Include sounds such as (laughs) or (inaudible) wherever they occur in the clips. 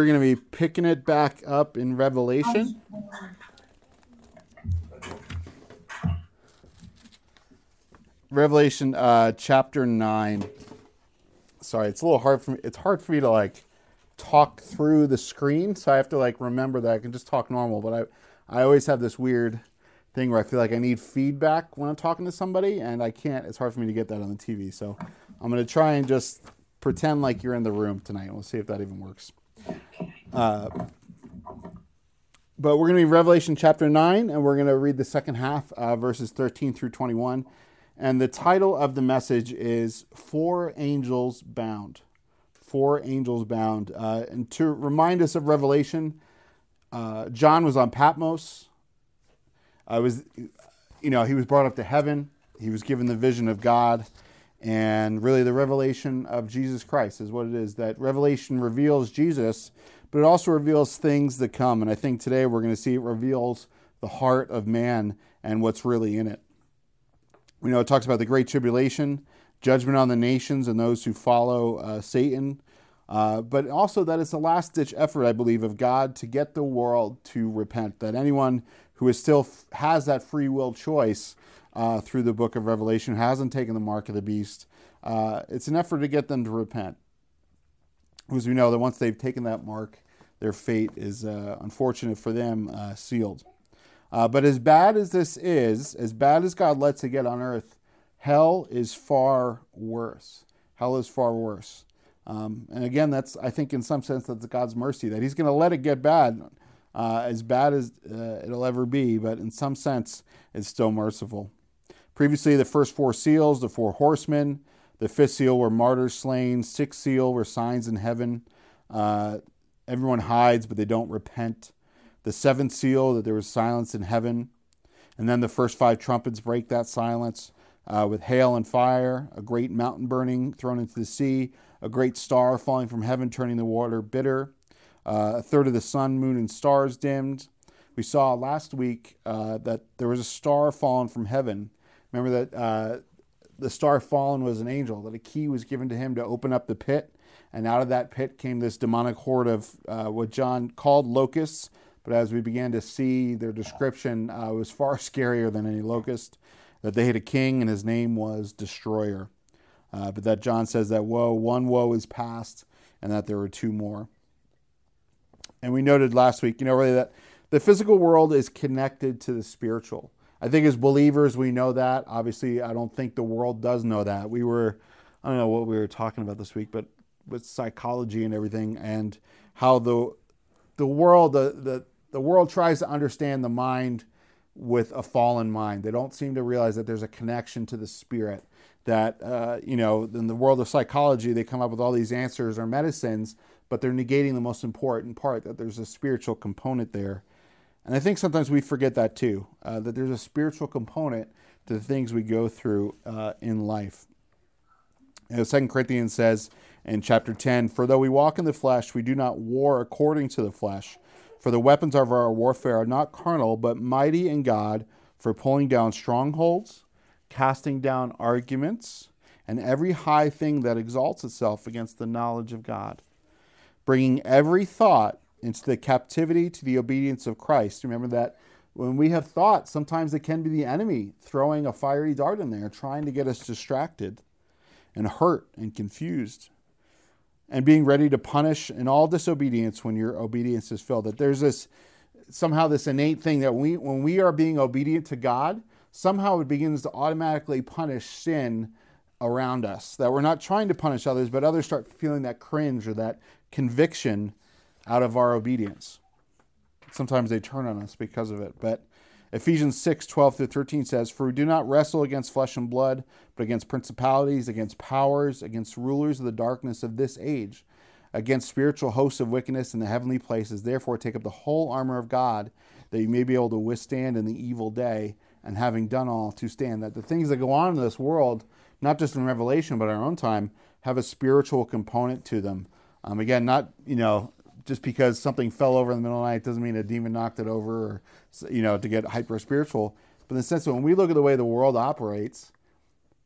we're going to be picking it back up in Revelation. Revelation uh, chapter 9. Sorry, it's a little hard for me. It's hard for me to like talk through the screen, so I have to like remember that I can just talk normal, but I I always have this weird thing where I feel like I need feedback when I'm talking to somebody and I can't. It's hard for me to get that on the TV. So I'm going to try and just pretend like you're in the room tonight. We'll see if that even works. Uh, but we're going to be Revelation chapter 9, and we're going to read the second half, uh, verses 13 through 21. And the title of the message is Four Angels Bound. Four Angels Bound. Uh, and to remind us of Revelation, uh, John was on Patmos. I was, you know, he was brought up to heaven. He was given the vision of God. And really, the revelation of Jesus Christ is what it is. That revelation reveals Jesus, but it also reveals things that come. And I think today we're going to see it reveals the heart of man and what's really in it. We know it talks about the great tribulation, judgment on the nations and those who follow uh, Satan, uh, but also that it's a last ditch effort, I believe, of God to get the world to repent. That anyone who is still f- has that free will choice uh, through the book of Revelation, hasn't taken the mark of the beast. Uh, it's an effort to get them to repent. Because we know that once they've taken that mark, their fate is, uh, unfortunate for them, uh, sealed. Uh, but as bad as this is, as bad as God lets it get on earth, hell is far worse. Hell is far worse. Um, and again, that's, I think, in some sense, that's God's mercy, that He's going to let it get bad, uh, as bad as uh, it'll ever be, but in some sense, it's still merciful. Previously, the first four seals, the four horsemen, the fifth seal were martyrs slain, sixth seal were signs in heaven. Uh, everyone hides, but they don't repent. The seventh seal, that there was silence in heaven. And then the first five trumpets break that silence uh, with hail and fire, a great mountain burning thrown into the sea, a great star falling from heaven, turning the water bitter. Uh, a third of the sun, moon, and stars dimmed. We saw last week uh, that there was a star fallen from heaven Remember that uh, the star fallen was an angel, that a key was given to him to open up the pit. And out of that pit came this demonic horde of uh, what John called locusts. But as we began to see their description, uh, was far (laughs) scarier than any locust. That they had a king and his name was Destroyer. Uh, but that John says that woe, one woe is past, and that there were two more. And we noted last week, you know, really that the physical world is connected to the spiritual. I think as believers, we know that. Obviously, I don't think the world does know that. We were, I don't know what we were talking about this week, but with psychology and everything, and how the the world the the, the world tries to understand the mind with a fallen mind. They don't seem to realize that there's a connection to the spirit. That uh, you know, in the world of psychology, they come up with all these answers or medicines, but they're negating the most important part that there's a spiritual component there. And I think sometimes we forget that too, uh, that there's a spiritual component to the things we go through uh, in life. Know, 2 Corinthians says in chapter 10 For though we walk in the flesh, we do not war according to the flesh. For the weapons of our warfare are not carnal, but mighty in God for pulling down strongholds, casting down arguments, and every high thing that exalts itself against the knowledge of God, bringing every thought into the captivity to the obedience of Christ. Remember that when we have thought, sometimes it can be the enemy throwing a fiery dart in there, trying to get us distracted and hurt and confused. And being ready to punish in all disobedience when your obedience is filled. That there's this somehow this innate thing that we when we are being obedient to God, somehow it begins to automatically punish sin around us. That we're not trying to punish others, but others start feeling that cringe or that conviction out of our obedience. Sometimes they turn on us because of it. But Ephesians 6 12 through 13 says, For we do not wrestle against flesh and blood, but against principalities, against powers, against rulers of the darkness of this age, against spiritual hosts of wickedness in the heavenly places. Therefore, take up the whole armor of God, that you may be able to withstand in the evil day, and having done all, to stand. That the things that go on in this world, not just in Revelation, but in our own time, have a spiritual component to them. Um, again, not, you know, just because something fell over in the middle of the night doesn't mean a demon knocked it over or you know to get hyper spiritual but in the sense that when we look at the way the world operates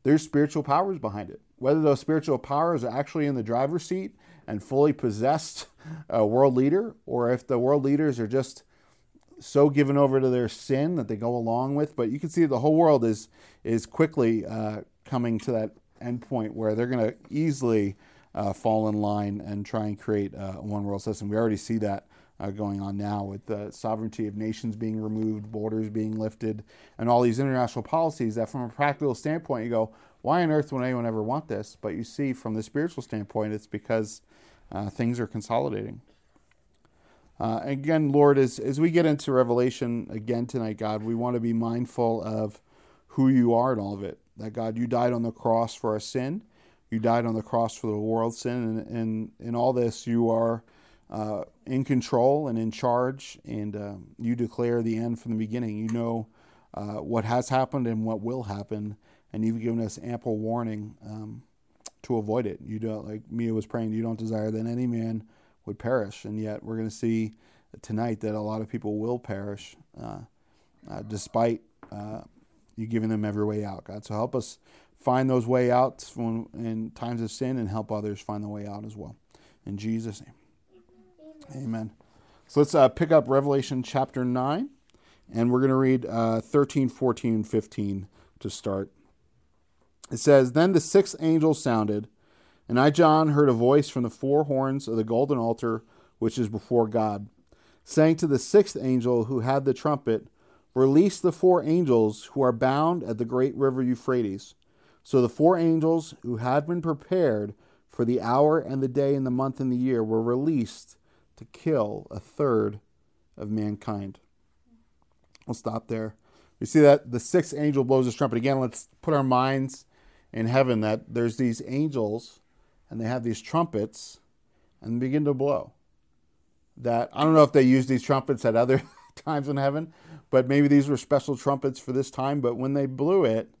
there's spiritual powers behind it. Whether those spiritual powers are actually in the driver's seat and fully possessed a world leader, or if the world leaders are just so given over to their sin that they go along with. But you can see the whole world is is quickly uh, coming to that end point where they're going to easily uh, fall in line and try and create a one world system. We already see that uh, going on now with the sovereignty of nations being removed, borders being lifted, and all these international policies that, from a practical standpoint, you go, why on earth would anyone ever want this? But you see, from the spiritual standpoint, it's because uh, things are consolidating. Uh, again, Lord, as, as we get into Revelation again tonight, God, we want to be mindful of who you are in all of it. That, God, you died on the cross for our sin. You died on the cross for the world's sin. And, and in all this, you are uh, in control and in charge, and uh, you declare the end from the beginning. You know uh, what has happened and what will happen, and you've given us ample warning um, to avoid it. You don't, like Mia was praying, you don't desire that any man would perish, and yet we're going to see tonight that a lot of people will perish uh, uh, despite uh, you giving them every way out, God. So help us find those way outs when, in times of sin and help others find the way out as well. In Jesus' name. Amen. So let's uh, pick up Revelation chapter 9, and we're going to read uh, 13, 14, 15 to start. It says, Then the sixth angel sounded, and I, John, heard a voice from the four horns of the golden altar which is before God, saying to the sixth angel who had the trumpet, Release the four angels who are bound at the great river Euphrates. So the four angels who had been prepared for the hour and the day and the month and the year were released to kill a third of mankind. We'll stop there. We see that the sixth angel blows his trumpet. Again, let's put our minds in heaven that there's these angels and they have these trumpets and begin to blow. That I don't know if they use these trumpets at other (laughs) times in heaven, but maybe these were special trumpets for this time. But when they blew it,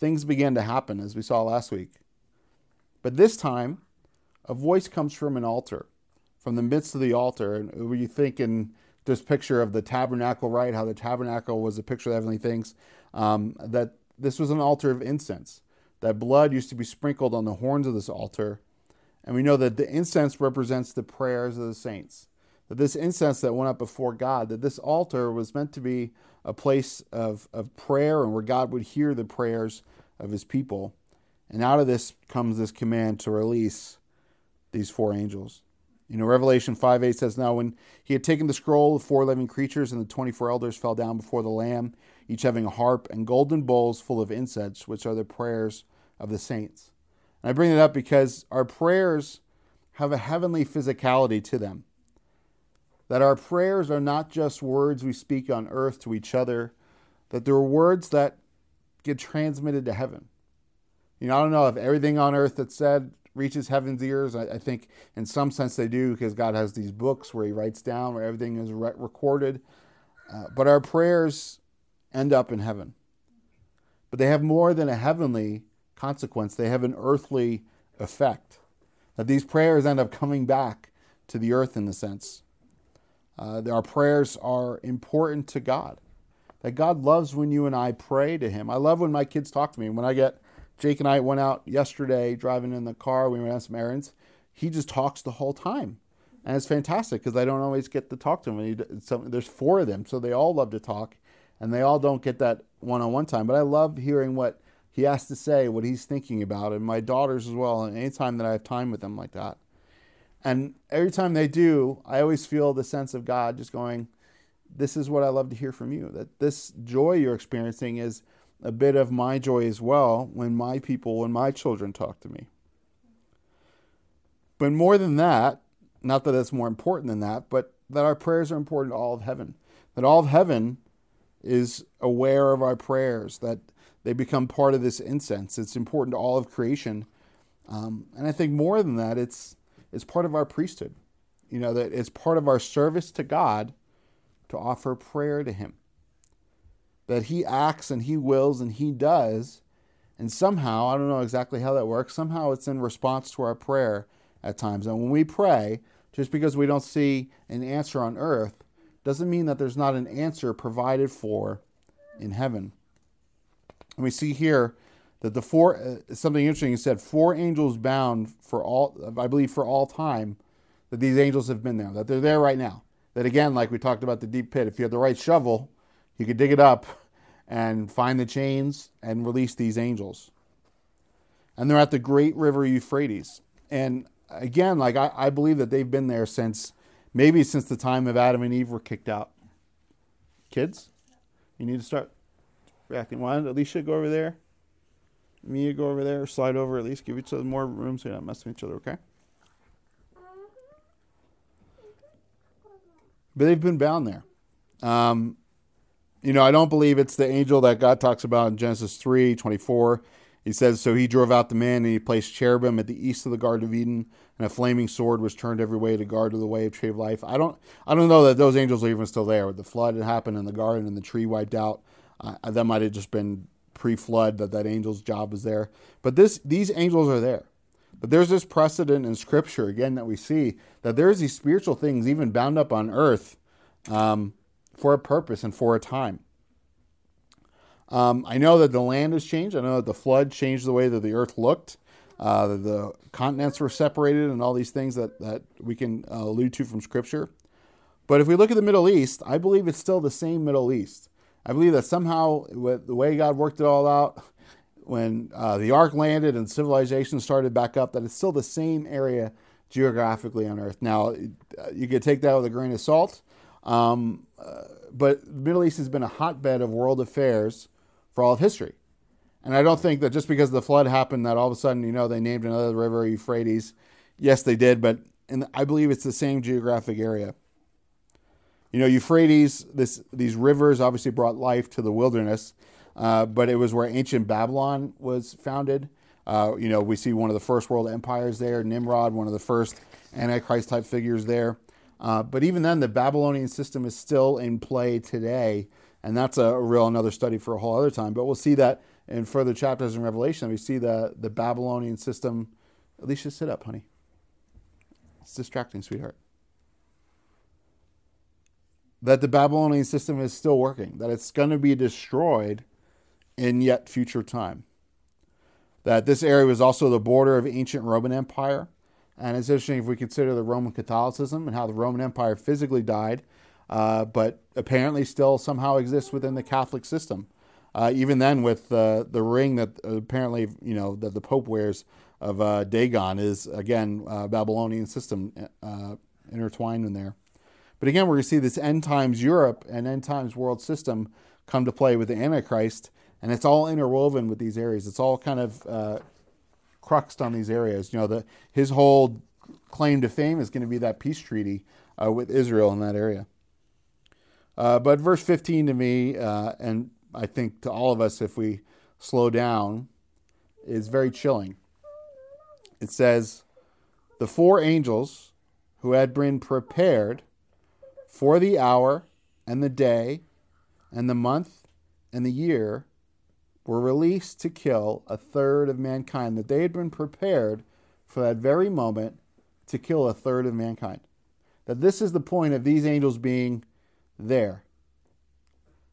things began to happen, as we saw last week. But this time, a voice comes from an altar from the midst of the altar. And you thinking this picture of the tabernacle, right? How the tabernacle was a picture of heavenly things. Um, that this was an altar of incense. That blood used to be sprinkled on the horns of this altar. And we know that the incense represents the prayers of the saints. That this incense that went up before God, that this altar was meant to be a place of, of prayer and where God would hear the prayers of his people. And out of this comes this command to release these four angels. You know, Revelation 5 8 says, Now when he had taken the scroll, the four living creatures and the 24 elders fell down before the Lamb, each having a harp and golden bowls full of incense, which are the prayers of the saints. And I bring it up because our prayers have a heavenly physicality to them. That our prayers are not just words we speak on earth to each other, that they're words that get transmitted to heaven. You know, I don't know if everything on earth that's said reaches heaven's ears. I, I, think in some sense they do because God has these books where He writes down where everything is re- recorded. Uh, but our prayers end up in heaven. But they have more than a heavenly consequence, they have an earthly effect. That these prayers end up coming back to the earth in a sense. Uh, our prayers are important to God. That God loves when you and I pray to Him. I love when my kids talk to me. When I get Jake and I went out yesterday driving in the car. We went on some errands. He just talks the whole time. And it's fantastic because I don't always get to talk to him. He, there's four of them, so they all love to talk, and they all don't get that one-on-one time. But I love hearing what he has to say, what he's thinking about, and my daughters as well. And anytime that I have time with them like that, and every time they do, I always feel the sense of God just going, "This is what I love to hear from you. That this joy you're experiencing is." a bit of my joy as well when my people, when my children talk to me. But more than that, not that it's more important than that, but that our prayers are important to all of heaven. That all of heaven is aware of our prayers, that they become part of this incense. It's important to all of creation. Um, and I think more than that, it's, it's part of our priesthood. You know, that it's part of our service to God to offer prayer to Him that he acts and he wills and he does. And somehow, I don't know exactly how that works, somehow it's in response to our prayer at times. And when we pray, just because we don't see an answer on earth, doesn't mean that there's not an answer provided for in heaven. And we see here That the four, uh, something interesting, he said, four angels bound for all, I believe for all time, that these angels have been there, that they're there right now. That again, like we talked about the deep pit, if you had the right shovel, you could dig it up and find the chains and release these angels. And they're at the great river Euphrates. And again, like I, I believe that they've been there since maybe since the time of Adam and Eve were kicked out. Kids, you need to start reacting. Why don't Alicia go over there? Mia go over there, slide over at least, give each other more room so you're not messing with each other, okay? But they've been bound there. Um, you know, I don't believe it's the angel that God talks about in Genesis 3 24. He says, So he drove out the man, and he placed cherubim at the east of the Garden of Eden, and a flaming sword was turned every way to guard the way of tree of life. I don't, I don't know that those angels are even still there. The flood had happened in the garden, and the tree wiped out. Uh, that might have just been pre-flood that that angel's job was there. But this, these angels are there. But there's this precedent in Scripture again that we see that there's these spiritual things even bound up on earth um, for a purpose and for a time. Um, I know that the land has changed. I know that the flood changed the way that the earth looked. Uh, the continents were separated, and all these things that, that we can uh, allude to from Scripture. But if we look at the Middle East, I believe it's still the same Middle East. I believe that somehow, with the way God worked it all out, when uh, the ark landed and civilization started back up, that it's still the same area geographically on Earth. Now, you could take that with a grain of salt, um, uh, but the Middle East has been a hotbed of world affairs for all of history. And I don't think that just because the flood happened that all of a sudden, you know, they named another river Euphrates. Yes, they did, but I believe it's the same geographic area. You know, Euphrates, this, these rivers obviously brought life to the wilderness, uh, but it was where ancient Babylon was founded. Uh, you know, we see one of the first world empires there, Nimrod, one of the first Antichrist type figures there. Uh, but even then, the Babylonian system is still in play today and that's a, real another study for a whole other time. But we'll see that in further chapters in Revelation. We see the the Babylonian system. Alicia, sit up, honey. It's distracting, sweetheart. That the Babylonian system is still working. That it's going to be destroyed in yet future time. That this area was also the border of ancient Roman Empire. And it's interesting if we consider the Roman Catholicism and how the Roman Empire physically died uh, but apparently still somehow exists within the Catholic system. Uh, even then, with uh, the ring that apparently you know that the Pope wears of uh, Dagon is again uh, Babylonian system uh, intertwined in there. But again, we're going to see this end times Europe and end times world system come to play with the Antichrist, and it's all interwoven with these areas. It's all kind of uh, cruxed on these areas. You know, the his whole claim to fame is going to be that peace treaty with Israel in that area. Uh, but verse 15 to me, uh, and I think to all of us, if we slow down, is very chilling. It says, The four angels who had been prepared for the hour and the day and the month and the year were released to kill a third of mankind, that they had been prepared for that very moment to kill a third of mankind. That this is the point of these angels being there.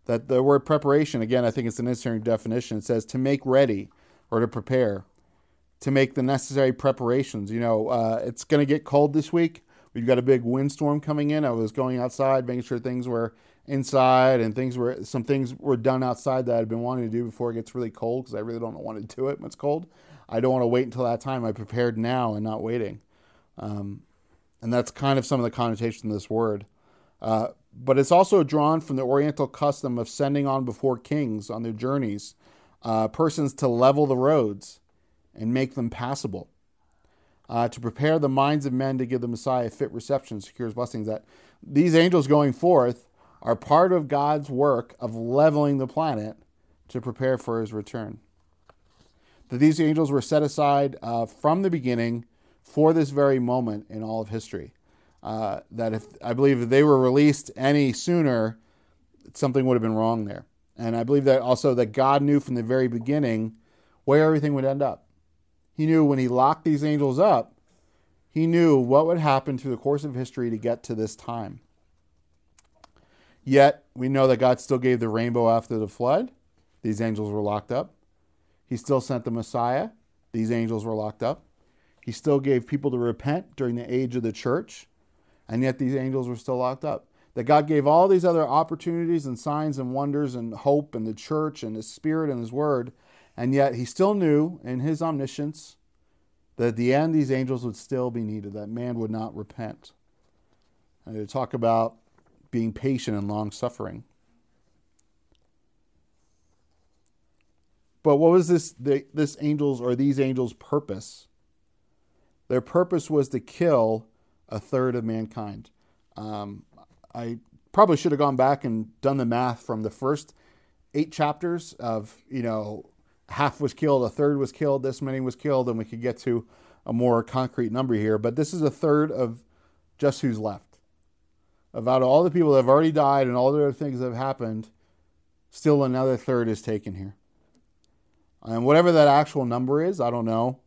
That the word preparation, again, I think it's an interesting definition. It says to make ready or to prepare, to make the necessary preparations. You know, uh, it's going to get cold this week. We've got a big windstorm coming in. I was going outside, making sure things were inside and things were some things were done outside that I'd been wanting to do before it gets really cold because I really don't want to do it when it's cold. I don't want to wait until that time. I prepared now and not waiting. Um, and that's kind of some of the connotation of this word. Uh, but it's also drawn from the Oriental custom of sending on before kings on their journeys uh, persons to level the roads and make them passable, uh, to prepare the minds of men to give the Messiah a fit reception, secures blessings. That these angels going forth are part of God's work of leveling the planet to prepare for his return. That these angels were set aside uh, from the beginning for this very moment in all of history. Uh, that if I believe if they were released any sooner, something would have been wrong there. And I believe that also that God knew from the very beginning where everything would end up. He knew when he locked these angels up, he knew what would happen through the course of history to get to this time. Yet, we know that God still gave the rainbow after the flood. These angels were locked up. He still sent the Messiah. These angels were locked up. He still gave people to repent during the age of the church, and yet these angels were still locked up. That God gave all these other opportunities and signs and wonders and hope and the church and His Spirit and His Word, and yet He still knew in His omniscience that at the end these angels would still be needed, that man would not repent. And to talk about being patient and long suffering. But what was this this angels or these angels' purpose? Their purpose was to kill a third of mankind. Um, I probably should have gone back and done the math from the first eight chapters of you know half was killed, a third was killed, this many was killed, and we could get to a more concrete number here. But this is a third of just who's left. About all the people that have already died and all the other things that have happened, still another third is taken here. And whatever that actual number is, I don't know.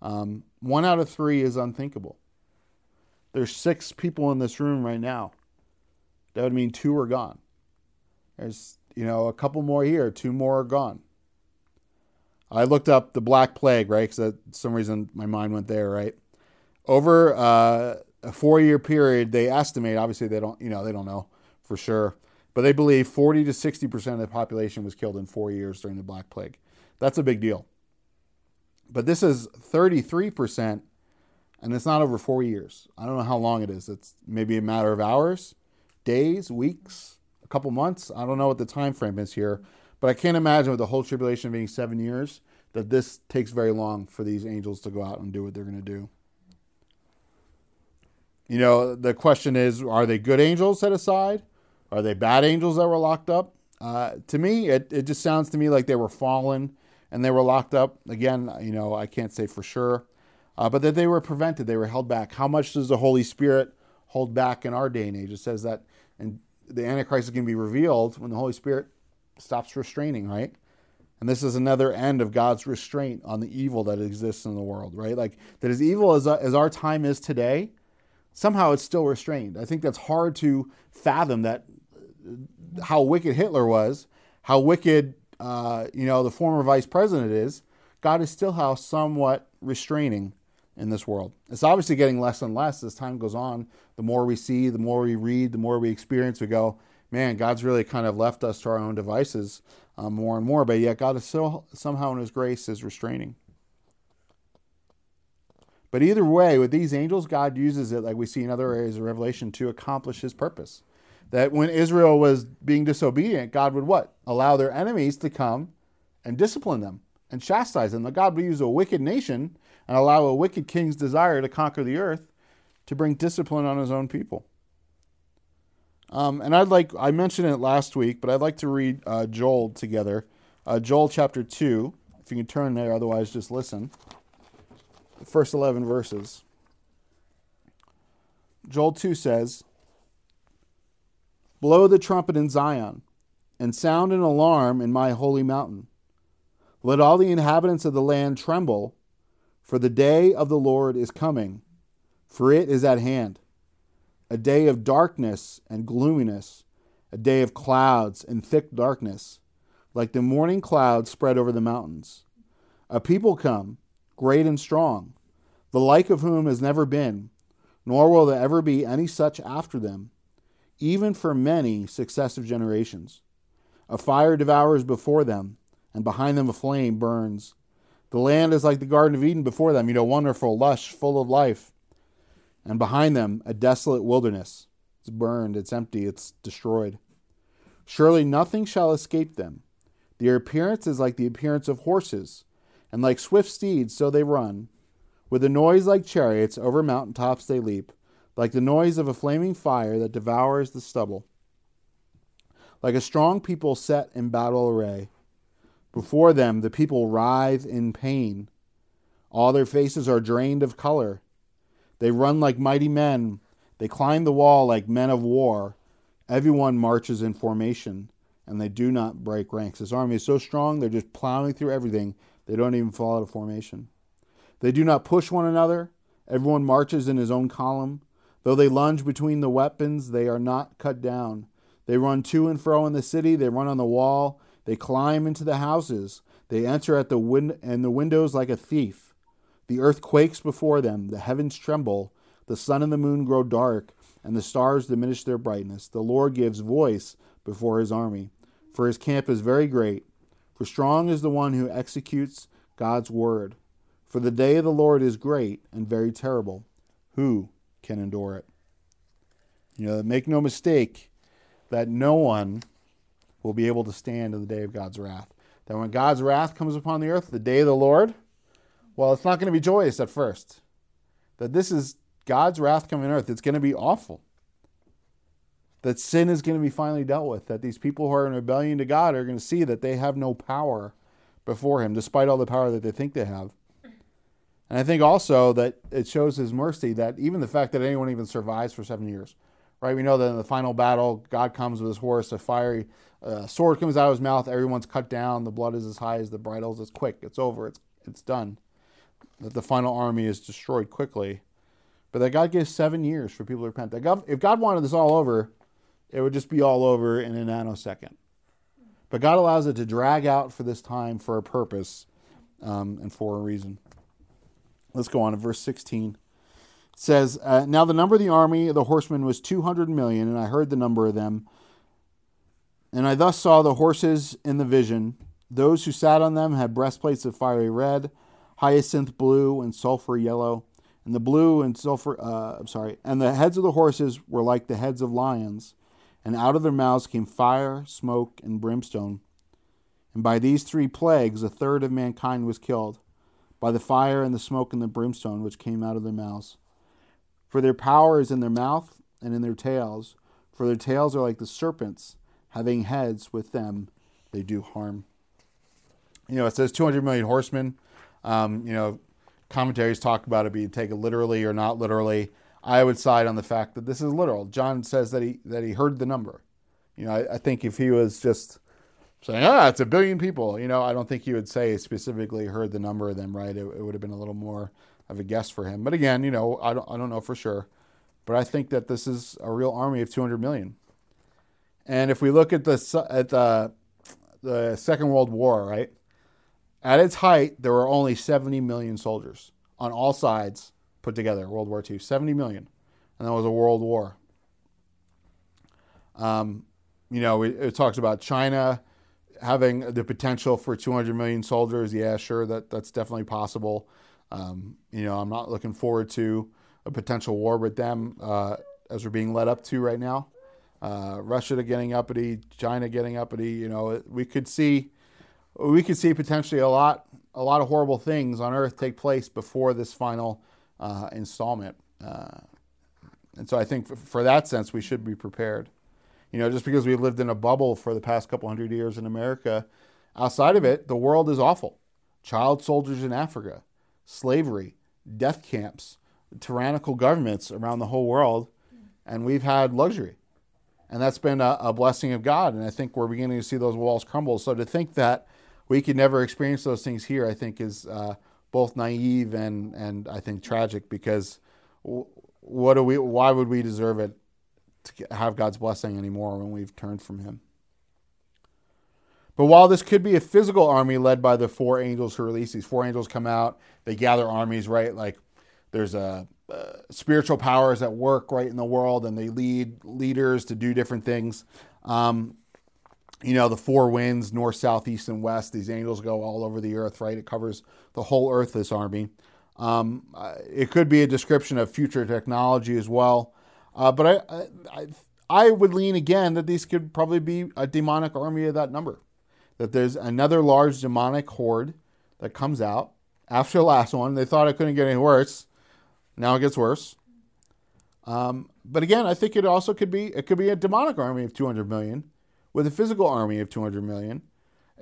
Um, one out of three is unthinkable. There's six people in this room right now. That would mean two are gone. There's, you know, a couple more here, two more are gone. I looked up the Black Plague, right? Because some reason my mind went there, right? Over uh, a four-year period, they estimate. Obviously, they don't, you know, they don't know for sure, but they believe 40 to 60 percent of the population was killed in four years during the Black Plague. That's a big deal. But this is 33 percent, and it's not over four years. I don't know how long it is. It's maybe a matter of hours, days, weeks, a couple months. I don't know what the time frame is here but I can't imagine with the whole tribulation being seven years that this takes very long for these angels to go out and do what they're going to do. You know, the question is are they good angels set aside? Are they bad angels that were locked up? Uh, to me, it, it just sounds to me like they were fallen and they were locked up. Again, you know, I can't say for sure, uh, but that they were prevented, they were held back. How much does the Holy Spirit hold back in our day and age? It says that and the Antichrist is going to be revealed when the Holy Spirit stops restraining, right? And this is another end of God's restraint on the evil that exists in the world, right? Like that as evil as, as our time is today, somehow it's still restrained. I think that's hard to fathom that uh, how wicked Hitler was, how wicked uh, you know the former vice president is. God is still how somewhat restraining in this world. It's obviously getting less and less as time goes on. The more we see, the more we read, the more we experience, we go, man, God's really kind of left us to our own devices um, more and more, but yet God is still somehow in His grace is restraining. But either way, with these angels, God uses it, like we see in other areas of Revelation, to accomplish His purpose. That when Israel was being disobedient, God would what? Allow their enemies to come and discipline them and chastise them. That God would use a wicked nation and allow a wicked king's desire to conquer the earth to bring discipline on His own people. Um, and I'd like, I mentioned it last week, but I'd like to read uh, Joel together. Uh, Joel chapter 2, if you can turn there, otherwise just listen. The first 11 verses. Joel 2 says, Blow the trumpet in Zion, and sound an alarm in my holy mountain. Let all the inhabitants of the land tremble, for the day of the Lord is coming, for it is at hand a day of darkness and gloominess, a day of clouds and thick darkness, like the morning clouds spread over the mountains. A people come, great and strong, the like of whom has never been, nor will there ever be any such after them, even for many successive generations. A fire devours before them, and behind them a flame burns. The land is like the Garden of Eden before them, you know, wonderful, lush, full of life and behind them a desolate wilderness. It's burned, it's empty, it's destroyed. Surely nothing shall escape them. Their appearance is like the appearance of horses, and like swift steeds, so they run. With a noise like chariots, over mountain tops they leap, like the noise of a flaming fire that devours the stubble. Like a strong people set in battle array. Before them, the people writhe in pain. All their faces are drained of color. They run like mighty men. They climb the wall like men of war. Everyone marches in formation, and they do not break ranks. This army is so strong, they're just plowing through everything. They don't even fall out of formation. They do not push one another. Everyone marches in his own column. Though they lunge between the weapons, they are not cut down. They run to and fro in the city. They run on the wall. They climb into the houses. They enter at the win- and the windows like a thief. The earth quakes before them, the heavens tremble, the sun and the moon grow dark, and the stars diminish their brightness. The Lord gives voice before his army, for his camp is very great. For strong is the one who executes God's word. For the day of the Lord is great and very terrible. Who can endure it? You know, make no mistake that no one will be able to stand in the day of God's wrath. That when God's wrath comes upon the earth, the day of the Lord, well, it's not going to be joyous at first. That this is God's wrath coming on earth. It's going to be awful. That sin is going to be finally dealt with. That these people who are in rebellion to God are going to see that they have no power before Him, despite all the power that they think they have. And I think also that it shows His mercy that even the fact that anyone even survives for seven years, right? We know that in the final battle, God comes with His horse, a fiery uh, sword comes out of His mouth, everyone's cut down, the blood is as high as the bridles, it's quick, it's over, it's it's done. That the final army is destroyed quickly. But that God gives seven years for people to repent. That God, if God wanted this all over, it would just be all over in a nanosecond. But God allows it to drag out for this time for a purpose um, and for a reason. Let's go on to verse 16. It says, uh, Now the number of the army of the horsemen was 200 million, and I heard the number of them. And I thus saw the horses in the vision. Those who sat on them had breastplates of fiery red, hyacinth blue, and sulfur yellow and the blue and sulfur uh, I'm sorry, and the heads of the horses were like the heads of lions, and out of their mouths came fire, smoke, and brimstone. And by these three plagues a third of mankind was killed, by the fire and the smoke and the brimstone which came out of their mouths. For their power is in their mouth and in their tails, for their tails are like the serpents, having heads with them they do harm. You know, it says 200 million horsemen. Um, you know, commentaries talk about it being taken literally or not literally. I would side on the fact that this is literal. John says that he that he heard the number. You know, I, I think if he was just saying, "Ah, it's a billion people," you know, I don't think he would say specifically heard the number of them. Right? It, it would have been a little more of a guess for him. But again, you know, I don't I don't know for sure. But I think that this is a real army of 200 million. And if we look at the at the the Second World War, right? At its height, there were only 70 million soldiers on all sides put together, World War II. 70 million. And that was a world war. Um, you know, it, it, talks about China having the potential for 200 million soldiers. Yeah, sure, that, that's definitely possible. Um, you know, I'm not looking forward to a potential war with them uh, as we're being led up to right now. Uh, Russia getting uppity, China getting uppity. You know, we could see we could see potentially a lot a lot of horrible things on earth take place before this final uh, installment uh, and so i think for, for, that sense we should be prepared. You know just because we lived in a bubble for the past couple hundred years in america outside of it the world is awful. Child soldiers in africa slavery death camps tyrannical governments around the whole world and we've had luxury. And that's been a, a blessing of god and i think we're beginning to see those walls crumble. So to think that we could never experience those things here, I think is uh, both naive and, and I think tragic because what do we, why would we deserve it to have God's blessing anymore when we've turned from Him? But while this could be a physical army led by the four angels who release these four angels come out, they gather armies, right? Like there's a, spiritual powers at work right in the world, and they lead leaders to do different things. Um, you know, the four winds, north, south, east, and west. These angels go all over the earth, right? It covers the whole earth, this army. Um, uh, it could be a description of future technology as well. Uh, but I, I, I would lean again that these could probably be a demonic army of that number. That there's another large demonic horde that comes out after the last one. They thought it couldn't get any worse. Now it gets worse. Um, but again, I think it also could be it could be a demonic army of 200 million with a physical army of 200 million.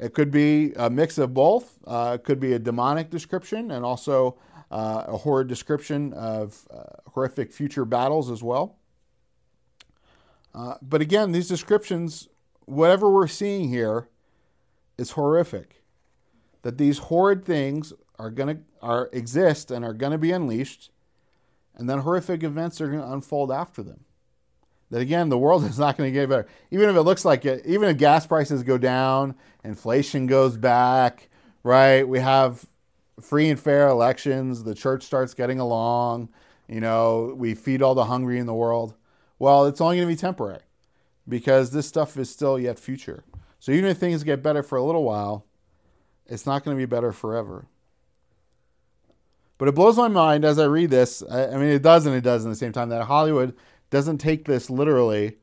It could be a mix of both. Uh, it could be a demonic description and also uh, a horrid description of uh, horrific future battles as well. Uh, but again, these descriptions, whatever we're seeing here, is horrific. That these horrid things are going to are exist and are going to be unleashed, and then horrific events are going to unfold after them that again, the world (laughs) is not going to get better. Even if it looks like it, even if gas prices go down, inflation goes back, right? We have free and fair elections. The church starts getting along. You know, we feed all the hungry in the world. Well, it's only going to be temporary because this stuff is still yet future. So even if things get better for a little while, it's not going to be better forever. But it blows my mind as I read this. I, mean, it does and it does at the same time that Hollywood doesn't take this literally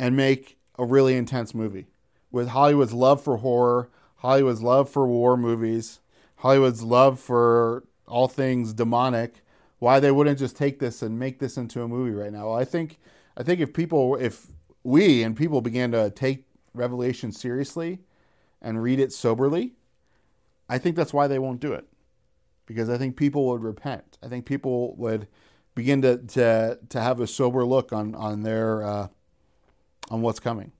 and make a really intense movie. With Hollywood's love for horror, Hollywood's love for war movies, Hollywood's love for all things demonic, why they wouldn't just take this and make this into a movie right now. Well, I think I think if people if we and people began to take Revelation seriously and read it soberly, I think that's why they won't do it. Because I think people would repent. I think people would begin to to, to have a sober look on on their uh, on what's coming.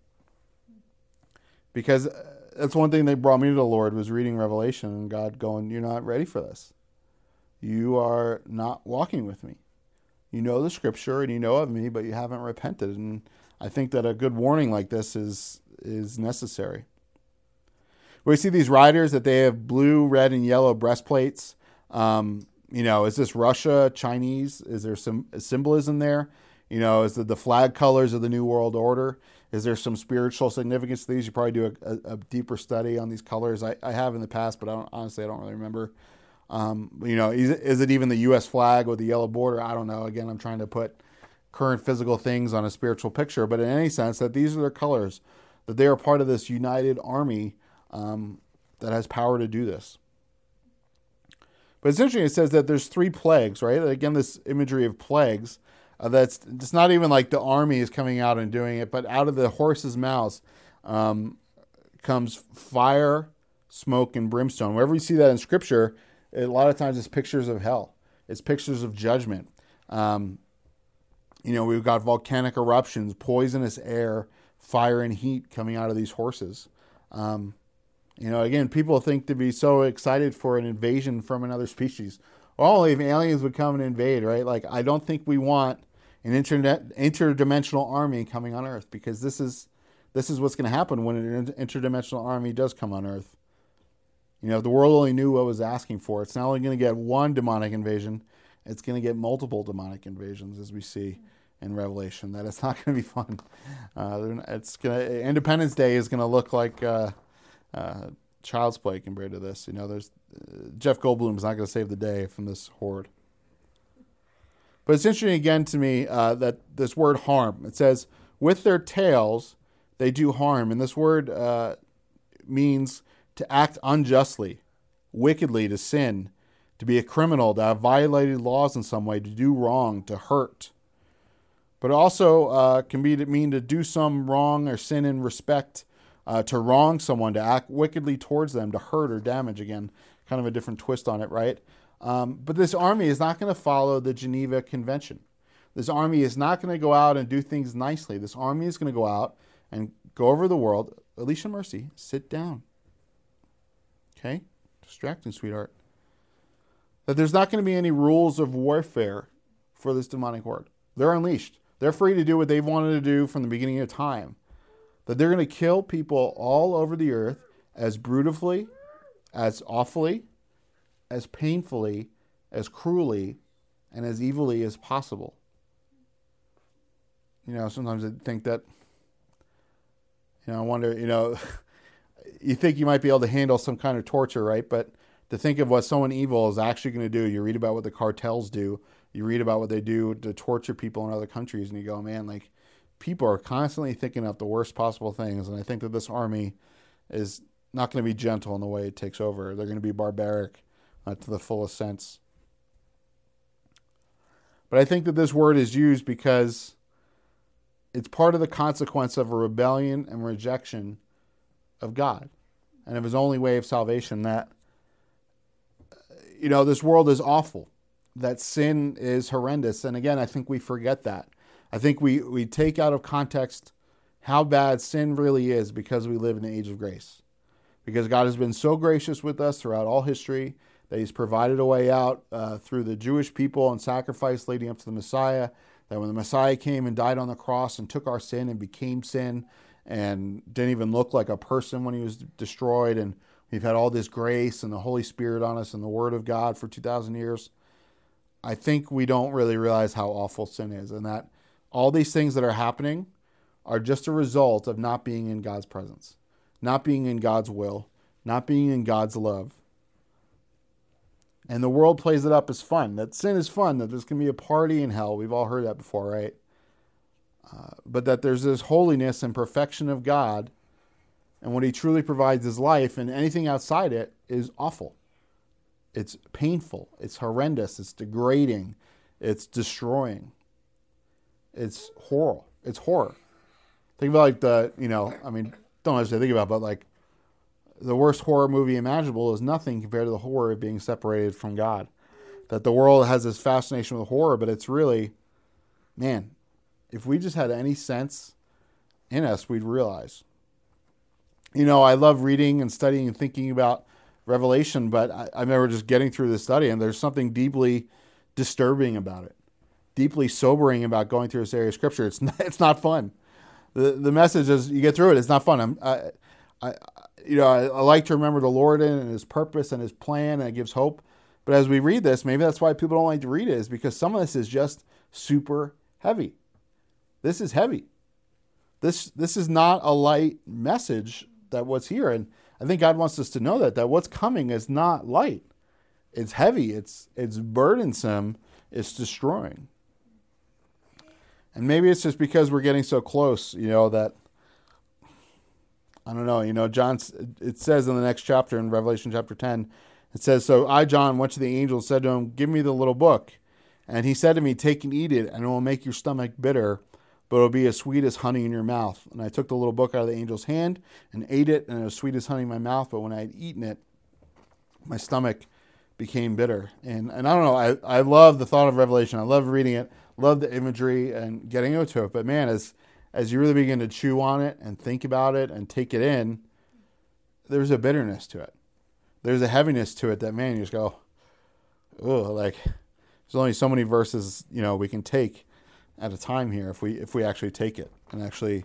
Because uh, that's one thing that brought me to the Lord was reading Revelation and God going, "You're not ready for this. You are not walking with me. You know the Scripture and you know of me, but you haven't repented." And I think that a good warning like this is is necessary. We see these riders that they have blue, red, and yellow breastplates. Um, you know, is this Russia, Chinese? Is there some symbolism there? You know, is it the flag colors of the New World Order? Is there some spiritual significance to these? You probably do a, a, a deeper study on these colors. I, I, have in the past, but I don't, honestly, I don't really remember. Um, you know, is, is it even the U.S. flag with the yellow border? I don't know. Again, I'm trying to put current physical things on a spiritual picture, but in any sense, that these are their colors, that they are part of this united army um, that has power to do this. But it's interesting. It says that there's three plagues, right? Again, this imagery of plagues. Uh, that's it's not even like the army is coming out and doing it, but out of the horse's mouths um, comes fire, smoke, and brimstone. Wherever we see that in Scripture, a lot of times it's pictures of hell. It's pictures of judgment. Um, you know, we've got volcanic eruptions, poisonous air, fire and heat coming out of these horses. Um, you know, again, people think to be so excited for an invasion from another species. Well, if aliens would come and invade, right? Like, I don't think we want an internet interdimensional army coming on Earth because this is this is what's going to happen when an interdimensional army does come on Earth. You know, if the world only knew what was asking for, it's not only going to get one demonic invasion, it's going to get multiple demonic invasions, as we see in Revelation. That it's not going to be fun. Uh, it's going Independence Day is going to look like uh, uh, Child's Play compared to this. You know, there's uh, Jeff Goldblum is not going to save the day from this horde. But it's interesting again to me uh, that this word harm. It says with their tails they do harm, and this word uh, means to act unjustly, wickedly, to sin, to be a criminal, to have violated laws in some way, to do wrong, to hurt. But it also uh, can be to mean to do some wrong or sin in respect, uh, to wrong someone, to act wickedly towards them, to hurt or damage. Again, kind of a different twist on it, right? Um, but this army is not going to follow the Geneva Convention. This army is not going to go out and do things nicely. This army is going to go out and go over the world. Alicia Mercy, sit down. Okay? Distracting, sweetheart. That there's not going to be any rules of warfare for this demonic horde. They're unleashed. They're free to do what they've wanted to do from the beginning of time. That they're going to kill people all over the earth as brutally, as awfully, as painfully, as cruelly, and as evilly as possible. You know, sometimes I think that, you know, I wonder, you know, (laughs) you think you might be able to handle some kind of torture, right? But to think of what someone evil is actually going to do, you read about what the cartels do you read about what they do to torture people in other countries, and you go, man, like people are constantly thinking of the worst possible things. And I think that this army is not going to be gentle in the way it takes over. They're going to be barbaric uh, to the fullest sense. But I think that this word is used because it's part of the consequence of a rebellion and rejection of God and of his only way of salvation that you know this world is awful that sin is horrendous. And again, I think we forget that. I think we, we take out of context how bad sin really is because we live in the age of grace. Because God has been so gracious with us throughout all history that He's provided a way out uh, through the Jewish people and sacrifice leading up to the Messiah. That when the Messiah came and died on the cross and took our sin and became sin and didn't even look like a person when He was destroyed and We've had all this grace and the Holy Spirit on us and the Word of God for 2,000 years. I think we don't really realize how awful sin is and that all these things that are happening are just a result of not being in God's presence, not being in God's will, not being in God's love. And the world plays it up as fun. That sin is fun, that there's going to be a party in hell. We've all heard that before, right? Uh, but that there's this holiness and perfection of God, and what He truly provides is life, and anything outside it is awful. It's painful, it's horrendous, it's degrading, it's destroying, it's horror. It's horror. Think about like the, you know, I mean, don't necessarily think about, it, but like the worst horror movie imaginable is nothing compared to the horror of being separated from God. That the world has this fascination with horror, but it's really, man, if we just had any sense in us, we'd realize. You know, I love reading and studying and thinking about Revelation, but I, I remember just getting through the study, and there's something deeply disturbing about it, deeply sobering about going through this area of Scripture. It's not, it's not fun. The the message is you get through it. It's not fun. I'm, I, I, you know, I, I, like to remember the Lord and His purpose and His plan, and it gives hope. But as we read this, maybe that's why people don't like to read it, is because some of this is just super heavy. This is heavy. This this is not a light message that what's here, and I think God wants us to know that that what's coming is not light. It's heavy. It's it's burdensome. It's destroying. And maybe it's just because we're getting so close, you know, that I don't know. You know, John, it says in the next chapter in Revelation chapter 10, it says, So I, John, went to the angel and said to him, Give me the little book. And he said to me, Take and eat it, and it will make your stomach bitter, but it will be as sweet as honey in your mouth. And I took the little book out of the angel's hand and ate it, and it was sweet as honey in my mouth. But when I had eaten it, my stomach became bitter. And, and I don't know, I, I love the thought of Revelation. I love reading it, love the imagery and getting into it. But man, as as you really begin to chew on it and think about it and take it in, there's a bitterness to it. There's a heaviness to it that man, you just go, oh, like there's only so many verses you know we can take at a time here if we if we actually take it and actually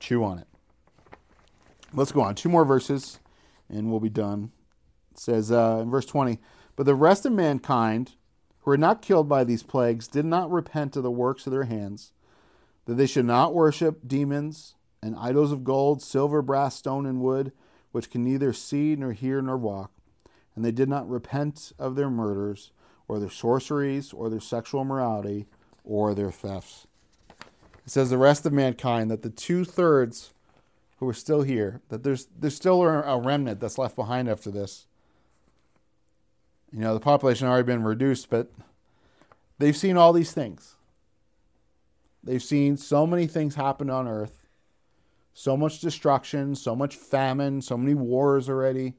chew on it. Let's go on. Two more verses, and we'll be done. It says uh, in verse 20, but the rest of mankind who were not killed by these plagues did not repent of the works of their hands that they should not worship demons and idols of gold, silver, brass, stone, and wood, which can neither see nor hear nor walk. And they did not repent of their murders, or their sorceries, or their sexual immorality, or their thefts. It says the rest of mankind, that the two thirds who are still here, that there's there's still a remnant that's left behind after this. You know, the population already been reduced, but they've seen all these things. They've seen so many things happen on earth, so much destruction, so much famine, so many wars already.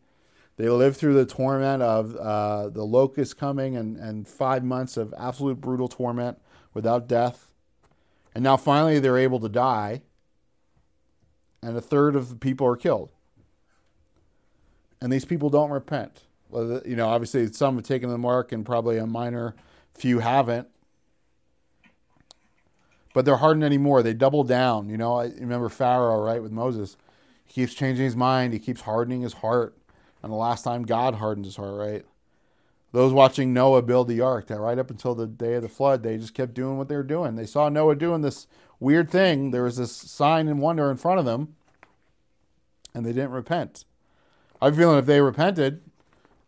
They lived through the torment of uh, the locust coming and, and five months of absolute brutal torment without death. And now finally they're able to die, and a third of the people are killed. And these people don't repent. You know, obviously some have taken the mark, and probably a minor few haven't but they're hardened anymore. They double down. You know, I remember Pharaoh, right, with Moses. He keeps changing his mind. He keeps hardening his heart. And the last time God hardened his heart, right? Those watching Noah build the ark, that right up until the day of the flood, they just kept doing what they were doing. They saw Noah doing this weird thing. There was this sign and wonder in front of them, and they didn't repent. I'm feeling if they repented,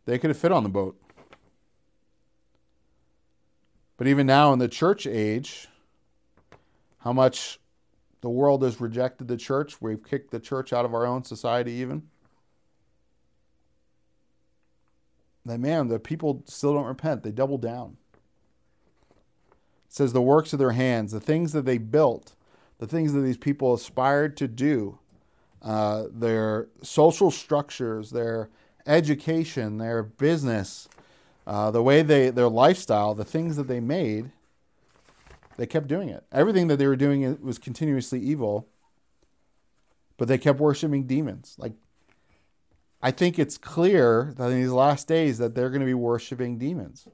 they could have fit on the boat. But even now in the church age, how much the world has rejected the church. We've kicked the church out of our own society, even. That man, the people still don't repent. They double down. It says the works of their hands, the things that they built, the things that these people aspired to do, uh, their social structures, their education, their business, uh, the way they, their lifestyle, the things that they made, they kept doing it. Everything that they were doing was continuously evil, but they kept worshiping demons. Like, I think it's clear that in these last days that they're going to be worshiping demons.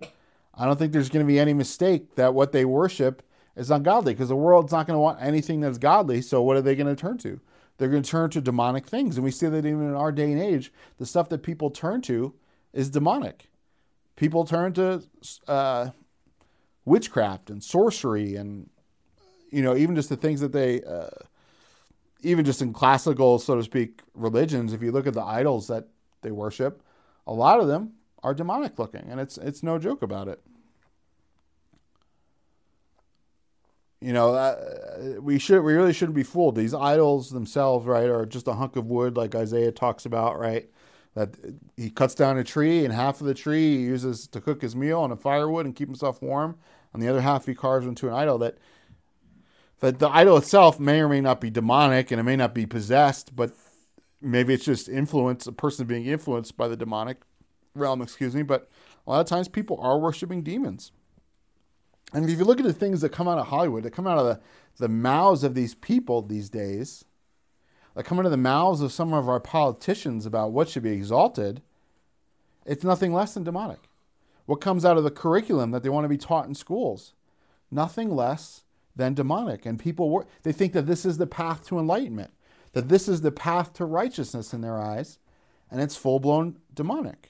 I don't think there's going to be any mistake that what they worship is ungodly because the world's not going to want anything that's godly. So what are they going to turn to? They're going to turn to demonic things. And we see that even in our day and age, the stuff that people turn to is demonic. People turn to uh, witchcraft and sorcery and, you know, even just the things that they, uh, even just in classical, so to speak, religions, if you look at the idols that they worship, a lot of them are demonic looking. And it's, it's no joke about it. You know, uh, we should we really shouldn't be fooled. These idols themselves, right, are just a hunk of wood, like Isaiah talks about, right? That he cuts down a tree, and half of the tree he uses to cook his meal on a firewood and keep himself warm, and the other half he carves into an idol. That that the idol itself may or may not be demonic, and it may not be possessed, but maybe it's just influence, a person being influenced by the demonic realm. Excuse me, but a lot of times people are worshiping demons. And if you look at the things that come out of Hollywood, that come out of the, the mouths of these people these days, that come out of the mouths of some of our politicians about what should be exalted, it's nothing less than demonic. What comes out of the curriculum that they want to be taught in schools, nothing less than demonic. And people they think that this is the path to enlightenment, that this is the path to righteousness in their eyes, and it's full blown demonic.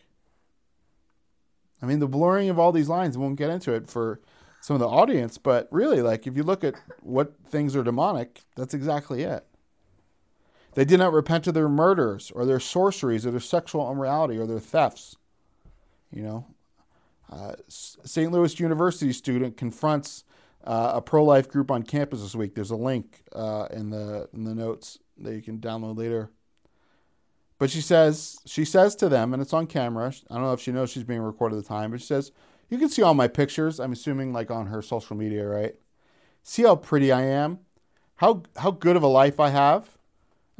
I mean, the blurring of all these lines, we won't get into it for some of the audience, but really, like if you look at what things are demonic, that's exactly it. They did not repent of their murders or their sorceries or their sexual immorality or their thefts. You know, uh, St. Louis University student confronts uh, a pro-life group on campus this week. There's a link uh, in the in the notes that you can download later. But she says she says to them, and it's on camera. I don't know if she knows she's being recorded at the time, but she says, you can see all my pictures. I'm assuming like on her social media, right? See how pretty I am? How how good of a life I have?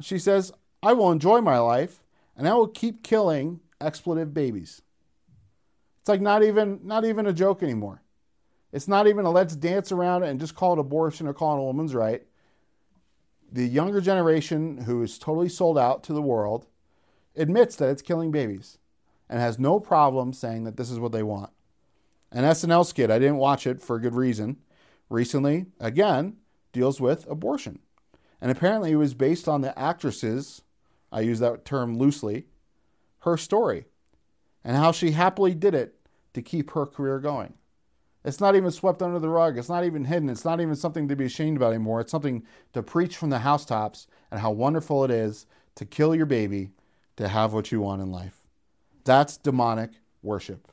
She says, I will enjoy my life and I will keep killing expletive babies. It's like not even not even a joke anymore. It's not even a let's dance around it and just call it abortion or call it a woman's right. The younger generation who is totally sold out to the world admits that it's killing babies and has no problem saying that this is what they want. An SNL skit, I didn't watch it for a good reason, recently, again, deals with abortion. And apparently it was based on the actress's, I use that term loosely, her story and how she happily did it to keep her career going. It's not even swept under the rug. It's not even hidden. It's not even something to be ashamed about anymore. It's something to preach from the housetops and how wonderful it is to kill your baby to have what you want in life. That's demonic worship.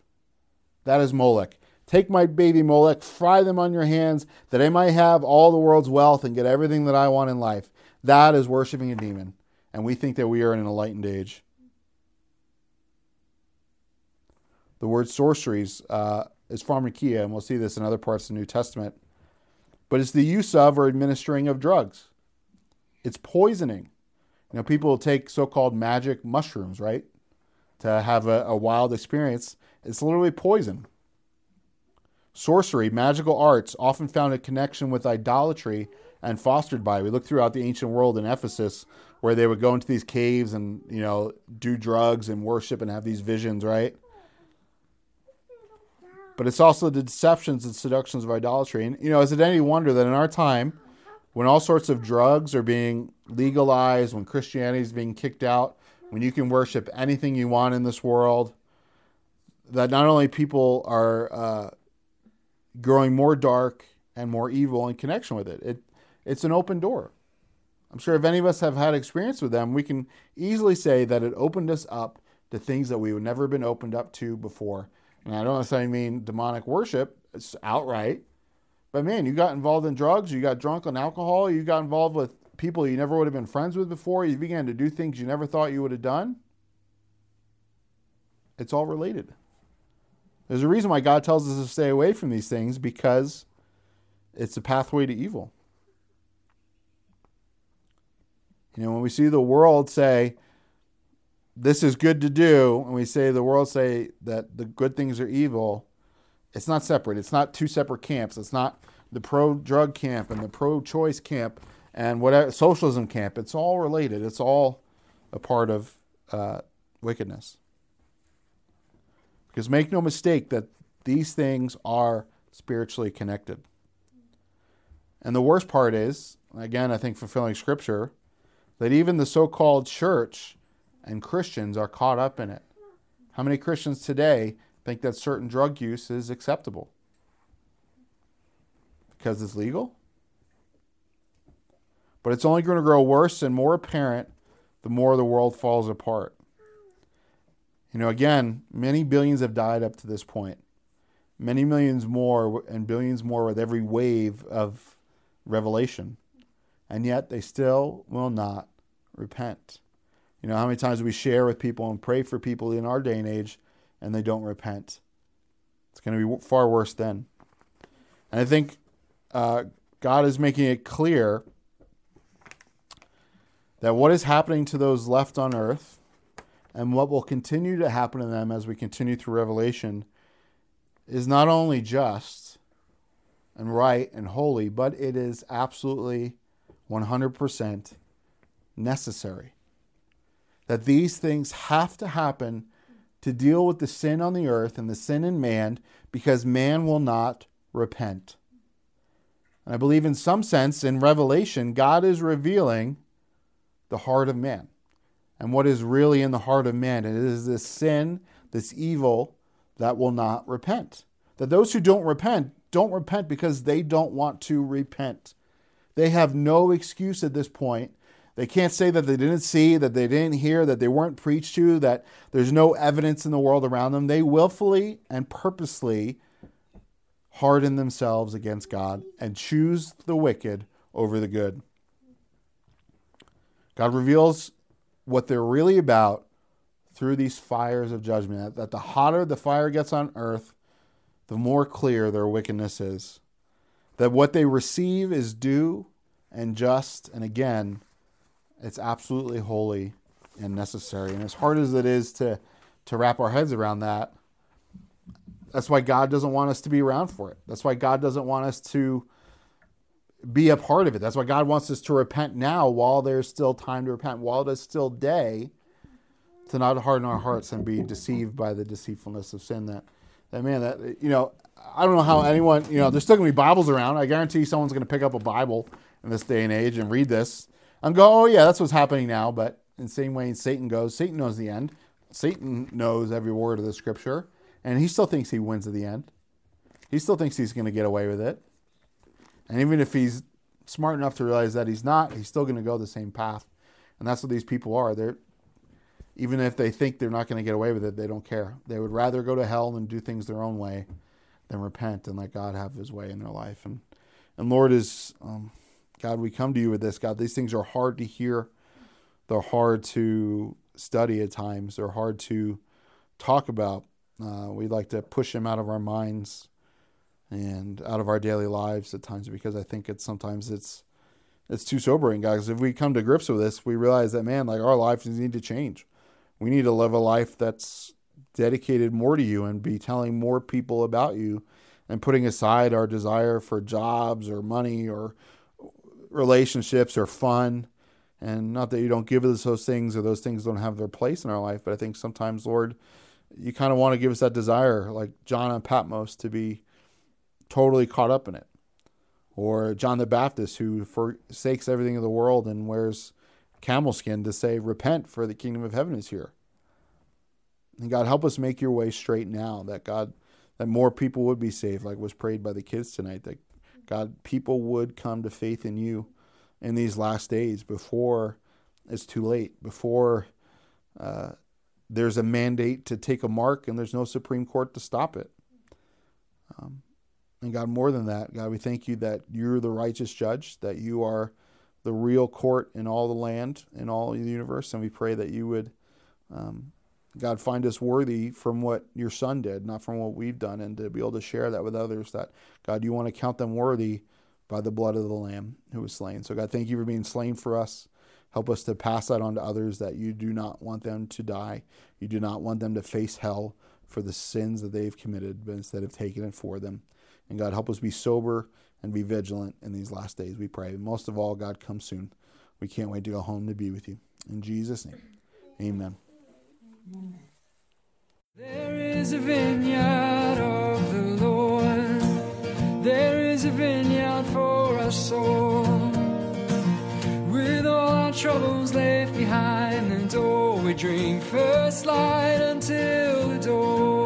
That is Molech. Take my baby Molech, fry them on your hands, that I might have all the world's wealth and get everything that I want in life. That is worshiping a demon. And we think that we are in an enlightened age. The word sorceries uh, is pharmakeia, and we'll see this in other parts of the New Testament. But it's the use of or administering of drugs. It's poisoning. You know, people take so called magic mushrooms, right? To have a, a wild experience. It's literally poison. Sorcery, magical arts, often found a connection with idolatry and fostered by. We look throughout the ancient world in Ephesus where they would go into these caves and, you know, do drugs and worship and have these visions, right? But it's also the deceptions and seductions of idolatry. And, you know, is it any wonder that in our time, when all sorts of drugs are being legalized, when Christianity is being kicked out, when you can worship anything you want in this world, that not only people are uh, growing more dark and more evil in connection with it. It it's an open door. I'm sure if any of us have had experience with them, we can easily say that it opened us up to things that we would never been opened up to before. And I don't necessarily mean demonic worship, it's outright. But man, you got involved in drugs, you got drunk on alcohol, you got involved with people you never would have been friends with before, you began to do things you never thought you would have done. It's all related. There's a reason why God tells us to stay away from these things because it's a pathway to evil. You know, when we see the world say, this is good to do, and we say the world say that the good things are evil, it's not separate. It's not two separate camps. It's not the pro drug camp and the pro choice camp and whatever socialism camp. It's all related. It's all a part of uh, wickedness. Because make no mistake that these things are spiritually connected. And the worst part is, again, I think fulfilling scripture, that even the so called church and Christians are caught up in it. How many Christians today think that certain drug use is acceptable? Because it's legal? But it's only going to grow worse and more apparent the more the world falls apart. You know, again, many billions have died up to this point. Many millions more and billions more with every wave of revelation. And yet they still will not repent. You know, how many times we share with people and pray for people in our day and age and they don't repent? It's going to be far worse then. And I think uh, God is making it clear that what is happening to those left on earth and what will continue to happen to them as we continue through Revelation is not only just and right and holy, but it is absolutely 100% necessary. That these things have to happen to deal with the sin on the earth and the sin in man because man will not repent. And I believe, in some sense, in Revelation, God is revealing the heart of man and what is really in the heart of man. And it is this sin, this evil that will not repent. That those who don't repent don't repent because they don't want to repent. They have no excuse at this point. They can't say that they didn't see, that they didn't hear, that they weren't preached to, that there's no evidence in the world around them. They willfully and purposely harden themselves against God and choose the wicked over the good. God reveals what they're really about through these fires of judgment. That the hotter the fire gets on earth, the more clear their wickedness is. That what they receive is due and just, and again, it's absolutely holy and necessary. And as hard as it is to, to wrap our heads around that, that's why God doesn't want us to be around for it. That's why God doesn't want us to be a part of it. That's why God wants us to repent now while there's still time to repent, while it is still day, to not harden our hearts and be deceived by the deceitfulness of sin. That, that man, that, you know, I don't know how anyone, you know, there's still going to be Bibles around. I guarantee someone's going to pick up a Bible in this day and age and read this and go, oh, yeah, that's what's happening now. But in the same way Satan goes, Satan knows the end. Satan knows every word of the scripture, and he still thinks he wins at the end. He still thinks he's going to get away with it. And even if he's smart enough to realize that he's not, he's still going to go the same path. And that's what these people are. They're even if they think they're not going to get away with it, they don't care. They would rather go to hell and do things their own way than repent and let God have His way in their life. And and Lord is um, God. We come to you with this, God. These things are hard to hear. They're hard to study at times. They're hard to talk about. Uh, we like to push them out of our minds and out of our daily lives at times because I think it's sometimes it's it's too sobering, guys. If we come to grips with this, we realize that man, like our lives need to change. We need to live a life that's dedicated more to you and be telling more people about you and putting aside our desire for jobs or money or relationships or fun. And not that you don't give us those things or those things don't have their place in our life, but I think sometimes, Lord, you kind of want to give us that desire, like John and Patmos, to be totally caught up in it. Or John the Baptist, who forsakes everything of the world and wears camel skin to say, Repent, for the kingdom of heaven is here. And God, help us make your way straight now, that God, that more people would be saved, like was prayed by the kids tonight, that God, people would come to faith in you in these last days before it's too late, before uh, there's a mandate to take a mark and there's no Supreme Court to stop it. Um, and God, more than that, God, we thank you that you're the righteous judge, that you are the real court in all the land, in all the universe. And we pray that you would, um, God, find us worthy from what your son did, not from what we've done, and to be able to share that with others. That, God, you want to count them worthy by the blood of the Lamb who was slain. So, God, thank you for being slain for us. Help us to pass that on to others that you do not want them to die. You do not want them to face hell for the sins that they've committed, but instead of taking it for them. And God, help us be sober and be vigilant in these last days, we pray. Most of all, God, come soon. We can't wait to go home to be with you. In Jesus' name, amen. There is a vineyard of the Lord. There is a vineyard for us all. With all our troubles left behind. The door we drink first light until the door